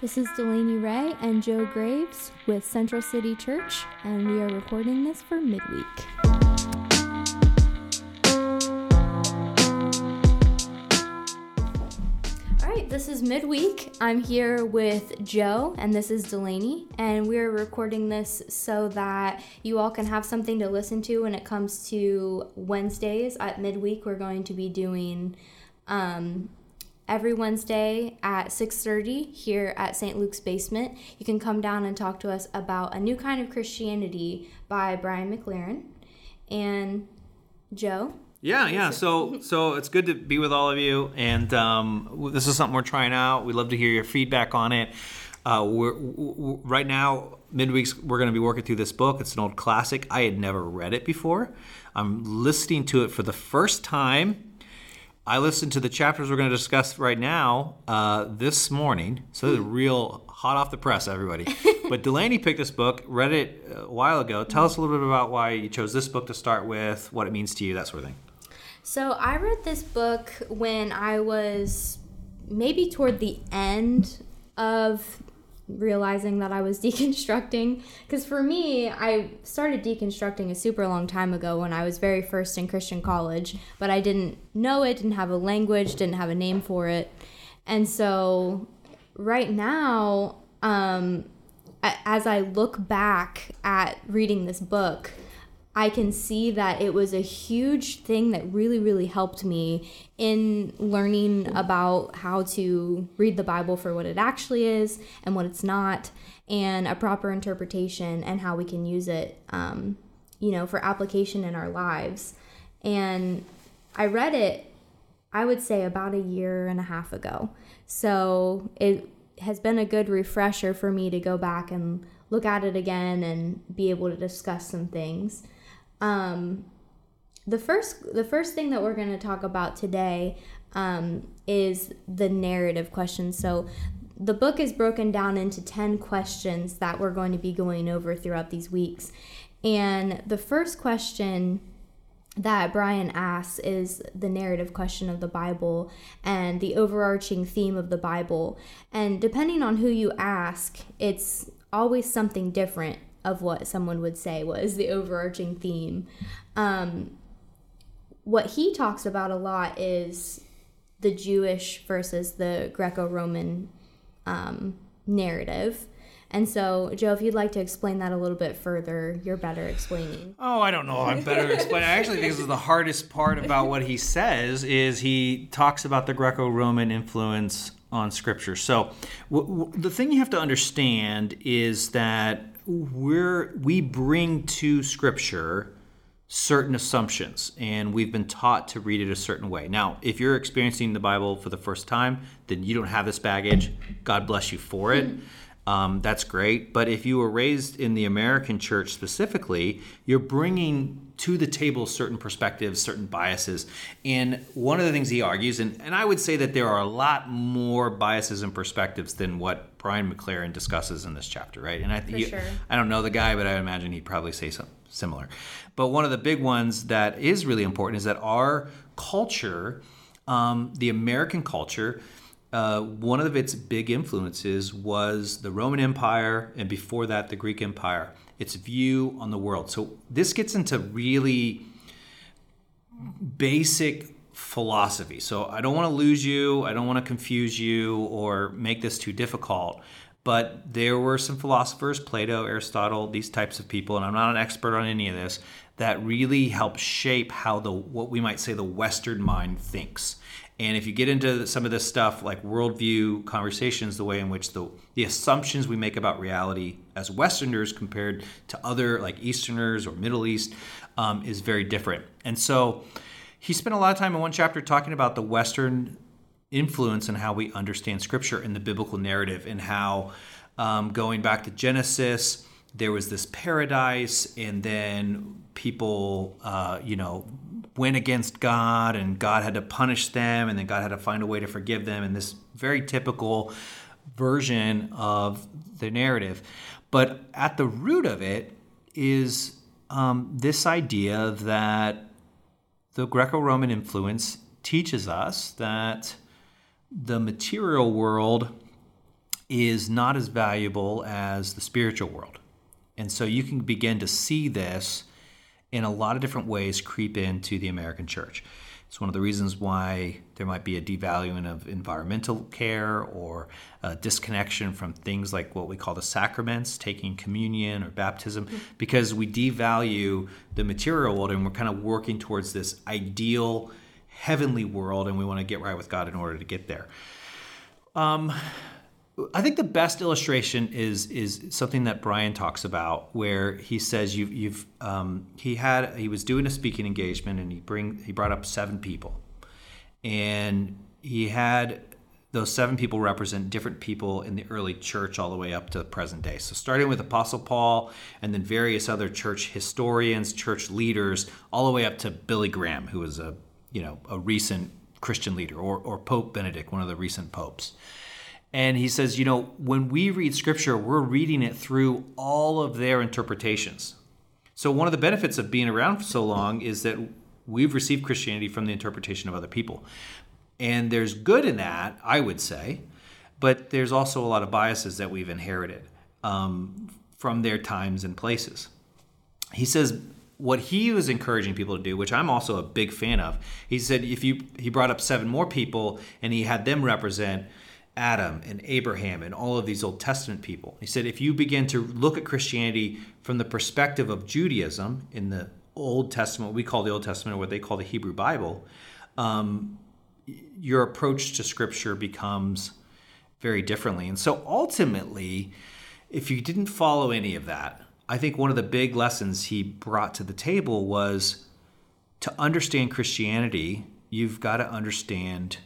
This is Delaney Ray and Joe Graves with Central City Church, and we are recording this for midweek. All right, this is midweek. I'm here with Joe, and this is Delaney, and we're recording this so that you all can have something to listen to when it comes to Wednesdays at midweek. We're going to be doing um, every Wednesday at 6:30 here at St. Luke's Basement. You can come down and talk to us about a new kind of Christianity by Brian McLaren and Joe. Yeah, yeah. So, so it's good to be with all of you, and um, this is something we're trying out. We'd love to hear your feedback on it. Uh, we're, we're, right now, midweeks, we're going to be working through this book. It's an old classic. I had never read it before. I'm listening to it for the first time I listened to the chapters we're going to discuss right now uh, this morning. So it's real hot off the press, everybody. but Delaney picked this book, read it a while ago. Tell us a little bit about why you chose this book to start with, what it means to you, that sort of thing. So I read this book when I was maybe toward the end of realizing that I was deconstructing. Because for me, I started deconstructing a super long time ago when I was very first in Christian college, but I didn't know it, didn't have a language, didn't have a name for it. And so right now, um, as I look back at reading this book, I can see that it was a huge thing that really, really helped me in learning about how to read the Bible for what it actually is and what it's not, and a proper interpretation and how we can use it, um, you know, for application in our lives. And I read it, I would say, about a year and a half ago. So it has been a good refresher for me to go back and look at it again and be able to discuss some things. Um, the first the first thing that we're going to talk about today um, is the narrative question. So the book is broken down into 10 questions that we're going to be going over throughout these weeks. And the first question that Brian asks is the narrative question of the Bible and the overarching theme of the Bible. And depending on who you ask, it's always something different of what someone would say was the overarching theme. Um, what he talks about a lot is the Jewish versus the Greco Roman um, narrative. And so, Joe, if you'd like to explain that a little bit further, you're better explaining. Oh, I don't know. I'm better explaining. I actually think this is the hardest part about what he says is he talks about the Greco-Roman influence on Scripture. So, w- w- the thing you have to understand is that we're we bring to scripture certain assumptions and we've been taught to read it a certain way. Now if you're experiencing the bible for the first time then you don't have this baggage. God bless you for it um, that's great but if you were raised in the american church specifically you're bringing to the table certain perspectives, certain biases. And one of the things he argues, and, and I would say that there are a lot more biases and perspectives than what Brian McLaren discusses in this chapter, right? And I think sure. I don't know the guy, but I imagine he'd probably say something similar. But one of the big ones that is really important is that our culture, um, the American culture, uh, one of its big influences was the Roman Empire, and before that, the Greek Empire its view on the world. So this gets into really basic philosophy. So I don't want to lose you, I don't want to confuse you or make this too difficult. But there were some philosophers, Plato, Aristotle, these types of people, and I'm not an expert on any of this, that really helped shape how the what we might say the Western mind thinks. And if you get into some of this stuff like worldview conversations, the way in which the, the assumptions we make about reality as Westerners compared to other like Easterners or Middle East um, is very different. And so he spent a lot of time in one chapter talking about the Western influence and in how we understand Scripture and the biblical narrative and how um, going back to Genesis, there was this paradise, and then people, uh, you know, went against God and God had to punish them and then God had to find a way to forgive them and this very typical version of the narrative. But at the root of it is um, this idea that the Greco Roman influence teaches us that the material world is not as valuable as the spiritual world. And so you can begin to see this in a lot of different ways creep into the American church. It's one of the reasons why there might be a devaluing of environmental care or a disconnection from things like what we call the sacraments, taking communion or baptism, because we devalue the material world and we're kind of working towards this ideal heavenly world and we want to get right with God in order to get there. Um, I think the best illustration is is something that Brian talks about, where he says you've, you've um, he had he was doing a speaking engagement and he bring he brought up seven people, and he had those seven people represent different people in the early church all the way up to the present day. So starting with Apostle Paul and then various other church historians, church leaders, all the way up to Billy Graham, who was a you know a recent Christian leader, or, or Pope Benedict, one of the recent popes. And he says, you know, when we read scripture, we're reading it through all of their interpretations. So, one of the benefits of being around for so long is that we've received Christianity from the interpretation of other people. And there's good in that, I would say, but there's also a lot of biases that we've inherited um, from their times and places. He says, what he was encouraging people to do, which I'm also a big fan of, he said if you he brought up seven more people and he had them represent Adam and Abraham and all of these Old Testament people. He said if you begin to look at Christianity from the perspective of Judaism in the Old Testament, we call the Old Testament or what they call the Hebrew Bible, um, your approach to Scripture becomes very differently. And so ultimately, if you didn't follow any of that, I think one of the big lessons he brought to the table was to understand Christianity, you've got to understand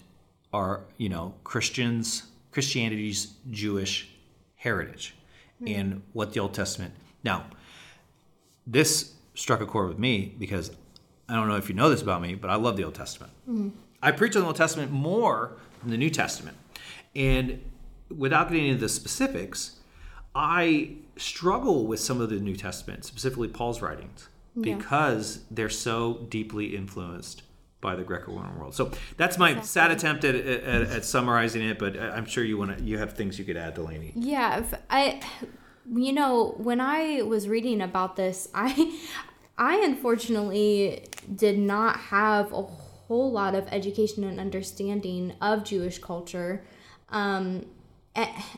are you know Christians Christianity's Jewish heritage mm. and what the Old Testament. Now, this struck a chord with me because I don't know if you know this about me, but I love the Old Testament. Mm. I preach on the Old Testament more than the New Testament, and without getting into the specifics, I struggle with some of the New Testament, specifically Paul's writings, yeah. because they're so deeply influenced by the Greco-Roman world. So that's my exactly. sad attempt at, at, at, summarizing it, but I'm sure you want to. You have things you could add, Delaney. Yeah, I, you know, when I was reading about this, I, I unfortunately did not have a whole lot of education and understanding of Jewish culture. Um,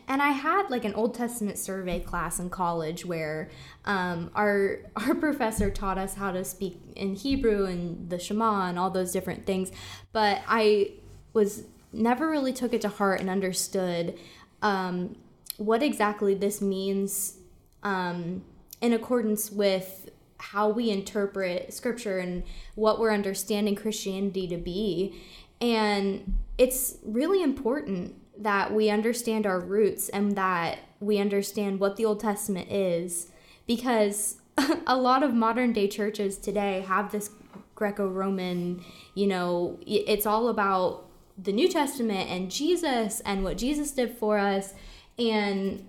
and I had like an Old Testament survey class in college where um, our our professor taught us how to speak in Hebrew and the Shema and all those different things, but I was never really took it to heart and understood um, what exactly this means um, in accordance with how we interpret Scripture and what we're understanding Christianity to be, and it's really important that we understand our roots and that we understand what the Old Testament is because a lot of modern day churches today have this Greco Roman, you know, it's all about the New Testament and Jesus and what Jesus did for us. And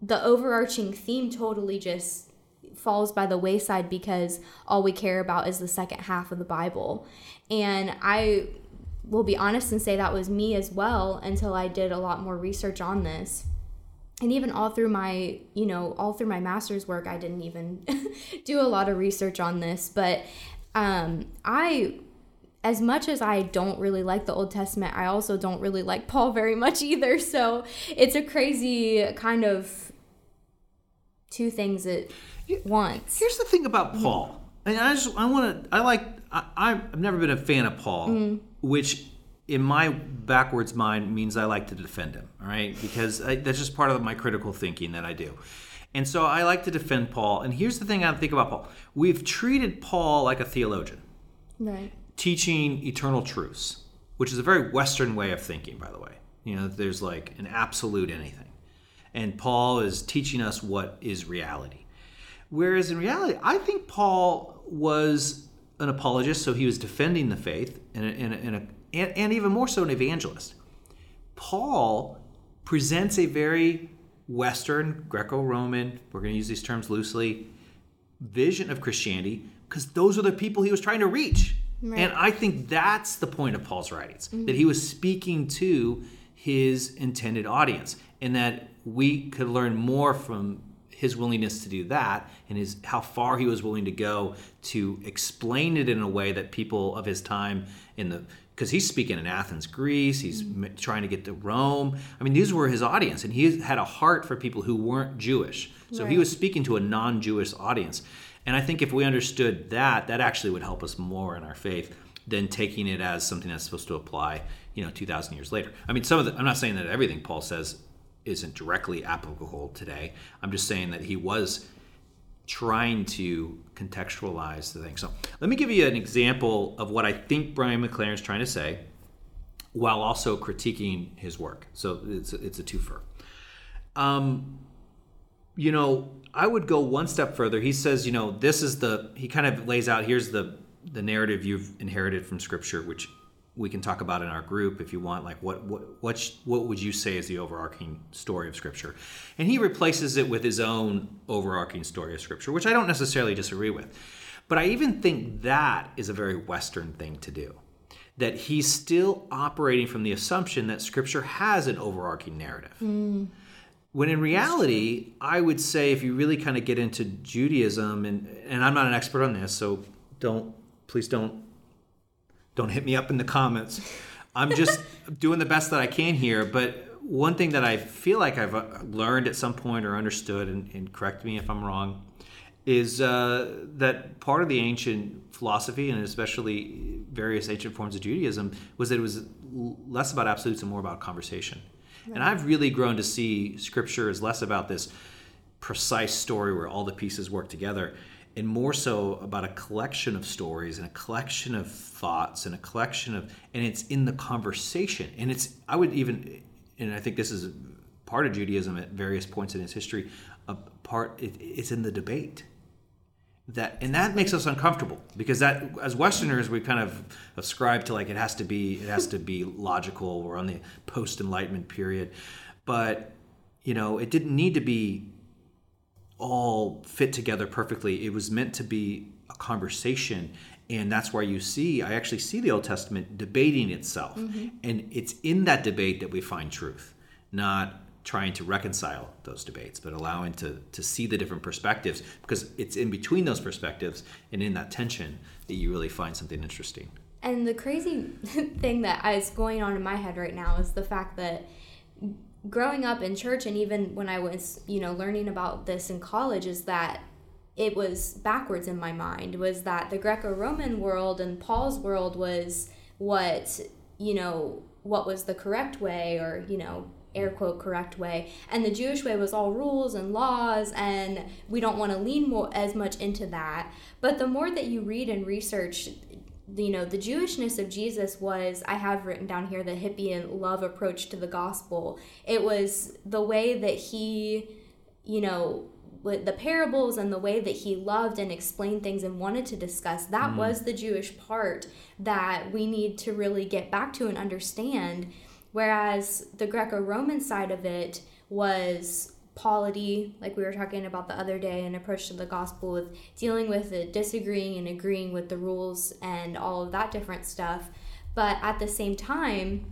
the overarching theme totally just falls by the wayside because all we care about is the second half of the Bible. And I will be honest and say that was me as well until I did a lot more research on this. And even all through my, you know, all through my master's work, I didn't even do a lot of research on this. But um, I, as much as I don't really like the Old Testament, I also don't really like Paul very much either. So it's a crazy kind of two things at once. Here's the thing about Paul. And I just I want to I like I, I've never been a fan of Paul. Mm which in my backwards mind means I like to defend him, all right? Because I, that's just part of my critical thinking that I do. And so I like to defend Paul. And here's the thing I think about Paul we've treated Paul like a theologian, right? Teaching eternal truths, which is a very Western way of thinking, by the way. You know, there's like an absolute anything. And Paul is teaching us what is reality. Whereas in reality, I think Paul was an apologist, so he was defending the faith, and, and, and, and, and even more so an evangelist. Paul presents a very Western, Greco Roman, we're going to use these terms loosely, vision of Christianity because those are the people he was trying to reach. Right. And I think that's the point of Paul's writings, mm-hmm. that he was speaking to his intended audience and that we could learn more from his willingness to do that and his how far he was willing to go to explain it in a way that people of his time in the because he's speaking in Athens, Greece. He's mm-hmm. trying to get to Rome. I mean, these were his audience, and he had a heart for people who weren't Jewish. So right. he was speaking to a non-Jewish audience. And I think if we understood that, that actually would help us more in our faith than taking it as something that's supposed to apply, you know, 2,000 years later. I mean, some of the, I'm not saying that everything Paul says isn't directly applicable today. I'm just saying that he was trying to contextualize the thing. So let me give you an example of what I think Brian McLaren is trying to say while also critiquing his work. So it's, it's a twofer. Um, you know, I would go one step further. He says, you know, this is the, he kind of lays out, here's the, the narrative you've inherited from scripture, which we can talk about in our group if you want like what what what, what would you say is the overarching story of scripture? And he replaces it with his own overarching story of scripture which i don't necessarily disagree with. But i even think that is a very western thing to do that he's still operating from the assumption that scripture has an overarching narrative. Mm. when in reality i would say if you really kind of get into judaism and and i'm not an expert on this so don't please don't don't hit me up in the comments. I'm just doing the best that I can here. But one thing that I feel like I've uh, learned at some point or understood, and, and correct me if I'm wrong, is uh, that part of the ancient philosophy, and especially various ancient forms of Judaism, was that it was less about absolutes and more about conversation. Right. And I've really grown to see Scripture as less about this precise story where all the pieces work together and more so about a collection of stories and a collection of thoughts and a collection of and it's in the conversation. And it's i would even and i think this is part of judaism at various points in its history a part it, it's in the debate. That and that makes us uncomfortable because that as westerners we kind of ascribe to like it has to be it has to be logical. We're on the post enlightenment period. But you know it didn't need to be all fit together perfectly. It was meant to be a conversation. And that's why you see, I actually see the Old Testament debating itself. Mm-hmm. And it's in that debate that we find truth, not trying to reconcile those debates, but allowing to, to see the different perspectives because it's in between those perspectives and in that tension that you really find something interesting. And the crazy thing that is going on in my head right now is the fact that growing up in church and even when I was, you know, learning about this in college is that it was backwards in my mind was that the Greco-Roman world and Paul's world was what, you know, what was the correct way or, you know, air quote correct way. And the jewish way was all rules and laws and we don't want to lean more as much into that. But the more that you read and research you know the jewishness of jesus was i have written down here the hippian love approach to the gospel it was the way that he you know with the parables and the way that he loved and explained things and wanted to discuss that mm. was the jewish part that we need to really get back to and understand whereas the greco-roman side of it was polity, like we were talking about the other day, an approach to the gospel with dealing with it, disagreeing and agreeing with the rules and all of that different stuff. But at the same time,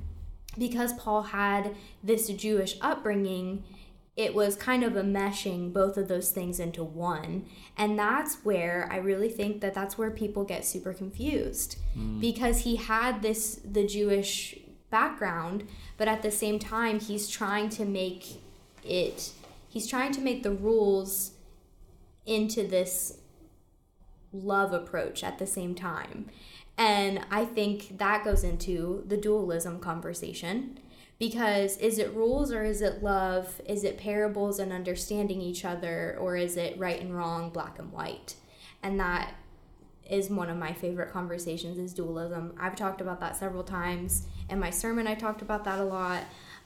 because Paul had this Jewish upbringing, it was kind of a meshing both of those things into one. And that's where I really think that that's where people get super confused mm. because he had this, the Jewish background, but at the same time, he's trying to make it he's trying to make the rules into this love approach at the same time. And I think that goes into the dualism conversation because is it rules or is it love? Is it parables and understanding each other or is it right and wrong, black and white? And that is one of my favorite conversations is dualism. I've talked about that several times. In my sermon I talked about that a lot.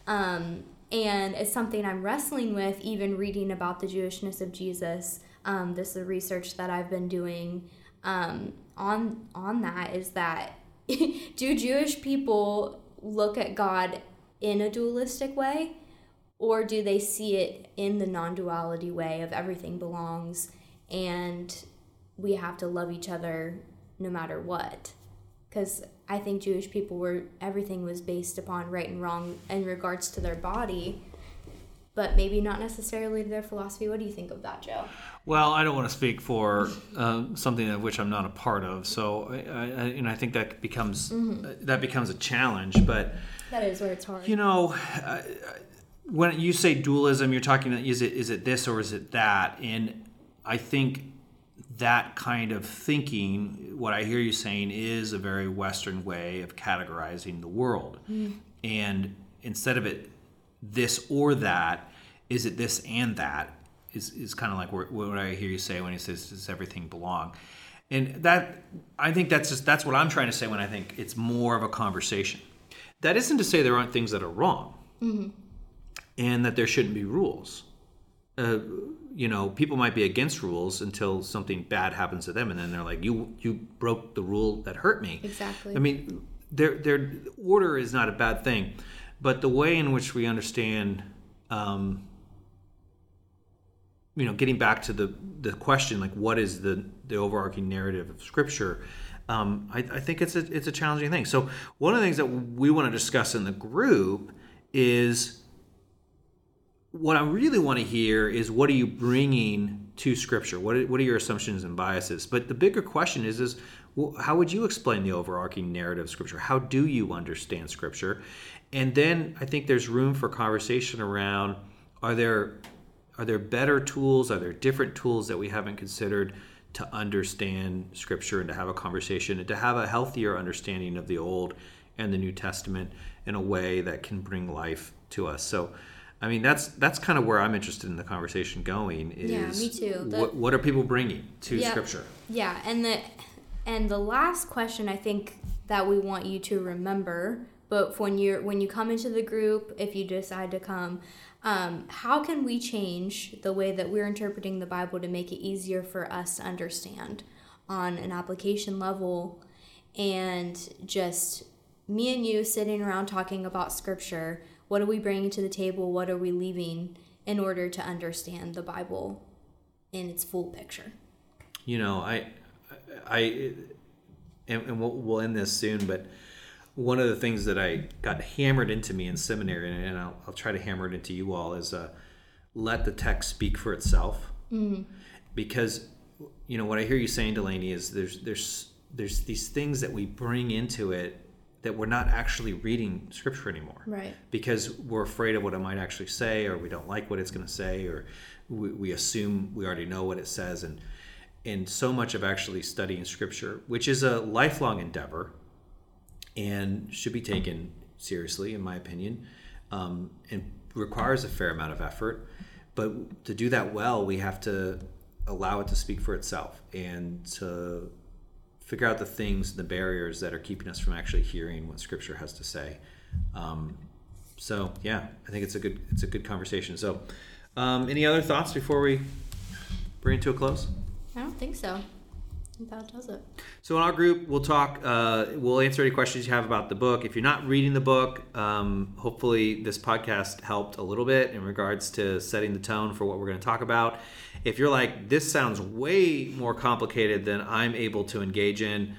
Um, and it's something I'm wrestling with, even reading about the Jewishness of Jesus. Um, this is research that I've been doing um, on on that. Is that do Jewish people look at God in a dualistic way, or do they see it in the non-duality way of everything belongs and we have to love each other no matter what? Because I think Jewish people were everything was based upon right and wrong in regards to their body, but maybe not necessarily their philosophy. What do you think of that, Joe? Well, I don't want to speak for um, something of which I'm not a part of, so I, I, and I think that becomes mm-hmm. that becomes a challenge. But that is where it's hard. You know, uh, when you say dualism, you're talking is it is it this or is it that? And I think that kind of thinking, what I hear you saying, is a very Western way of categorizing the world. Mm. And instead of it this or that, is it this and that? Is, is kind of like what I hear you say when he says, "Does everything belong?" And that I think that's just that's what I'm trying to say when I think it's more of a conversation. That isn't to say there aren't things that are wrong, mm-hmm. and that there shouldn't be rules. Uh, you know, people might be against rules until something bad happens to them, and then they're like, "You you broke the rule that hurt me." Exactly. I mean, their their order is not a bad thing, but the way in which we understand, um, you know, getting back to the the question, like, what is the the overarching narrative of Scripture? Um, I, I think it's a it's a challenging thing. So one of the things that we want to discuss in the group is what I really want to hear is what are you bringing to Scripture? What are, what are your assumptions and biases? But the bigger question is is well, how would you explain the overarching narrative of Scripture? How do you understand Scripture? And then I think there's room for conversation around are there are there better tools? Are there different tools that we haven't considered to understand Scripture and to have a conversation and to have a healthier understanding of the Old and the New Testament in a way that can bring life to us? So I mean, that's that's kind of where I'm interested in the conversation going. Is yeah, me too. The, what, what are people bringing to yeah, Scripture? Yeah, and the and the last question I think that we want you to remember, but when you're when you come into the group, if you decide to come, um, how can we change the way that we're interpreting the Bible to make it easier for us to understand on an application level, and just me and you sitting around talking about Scripture what are we bringing to the table? What are we leaving in order to understand the Bible in its full picture? You know, I, I, and, and we'll, we'll end this soon, but one of the things that I got hammered into me in seminary, and I'll, I'll try to hammer it into you all, is uh, let the text speak for itself. Mm-hmm. Because, you know, what I hear you saying, Delaney, is there's there's there's these things that we bring into it that we're not actually reading scripture anymore. Right. Because we're afraid of what it might actually say, or we don't like what it's going to say, or we, we, assume we already know what it says. And, and so much of actually studying scripture, which is a lifelong endeavor and should be taken seriously, in my opinion, um, and requires a fair amount of effort. But to do that well, we have to allow it to speak for itself and to figure out the things, the barriers that are keeping us from actually hearing what Scripture has to say. Um, so yeah, I think it's a good it's a good conversation. So, um, any other thoughts before we bring it to a close? I don't think so. That does it. So in our group, we'll talk. Uh, we'll answer any questions you have about the book. If you're not reading the book, um, hopefully this podcast helped a little bit in regards to setting the tone for what we're going to talk about. If you're like, this sounds way more complicated than I'm able to engage in,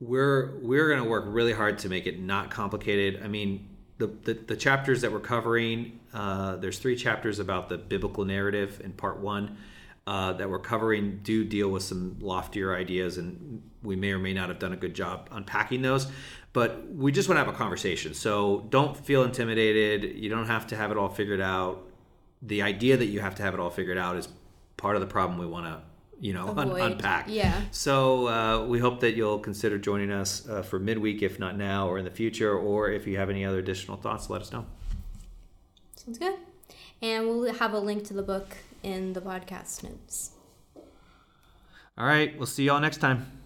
we're we're going to work really hard to make it not complicated. I mean, the the, the chapters that we're covering, uh, there's three chapters about the biblical narrative in part one. Uh, that we're covering do deal with some loftier ideas, and we may or may not have done a good job unpacking those. But we just want to have a conversation. So don't feel intimidated. You don't have to have it all figured out. The idea that you have to have it all figured out is part of the problem we want to you know un- unpack. Yeah. So uh, we hope that you'll consider joining us uh, for midweek if not now or in the future or if you have any other additional thoughts let us know. Sounds good. And we'll have a link to the book in the podcast notes. All right. We'll see y'all next time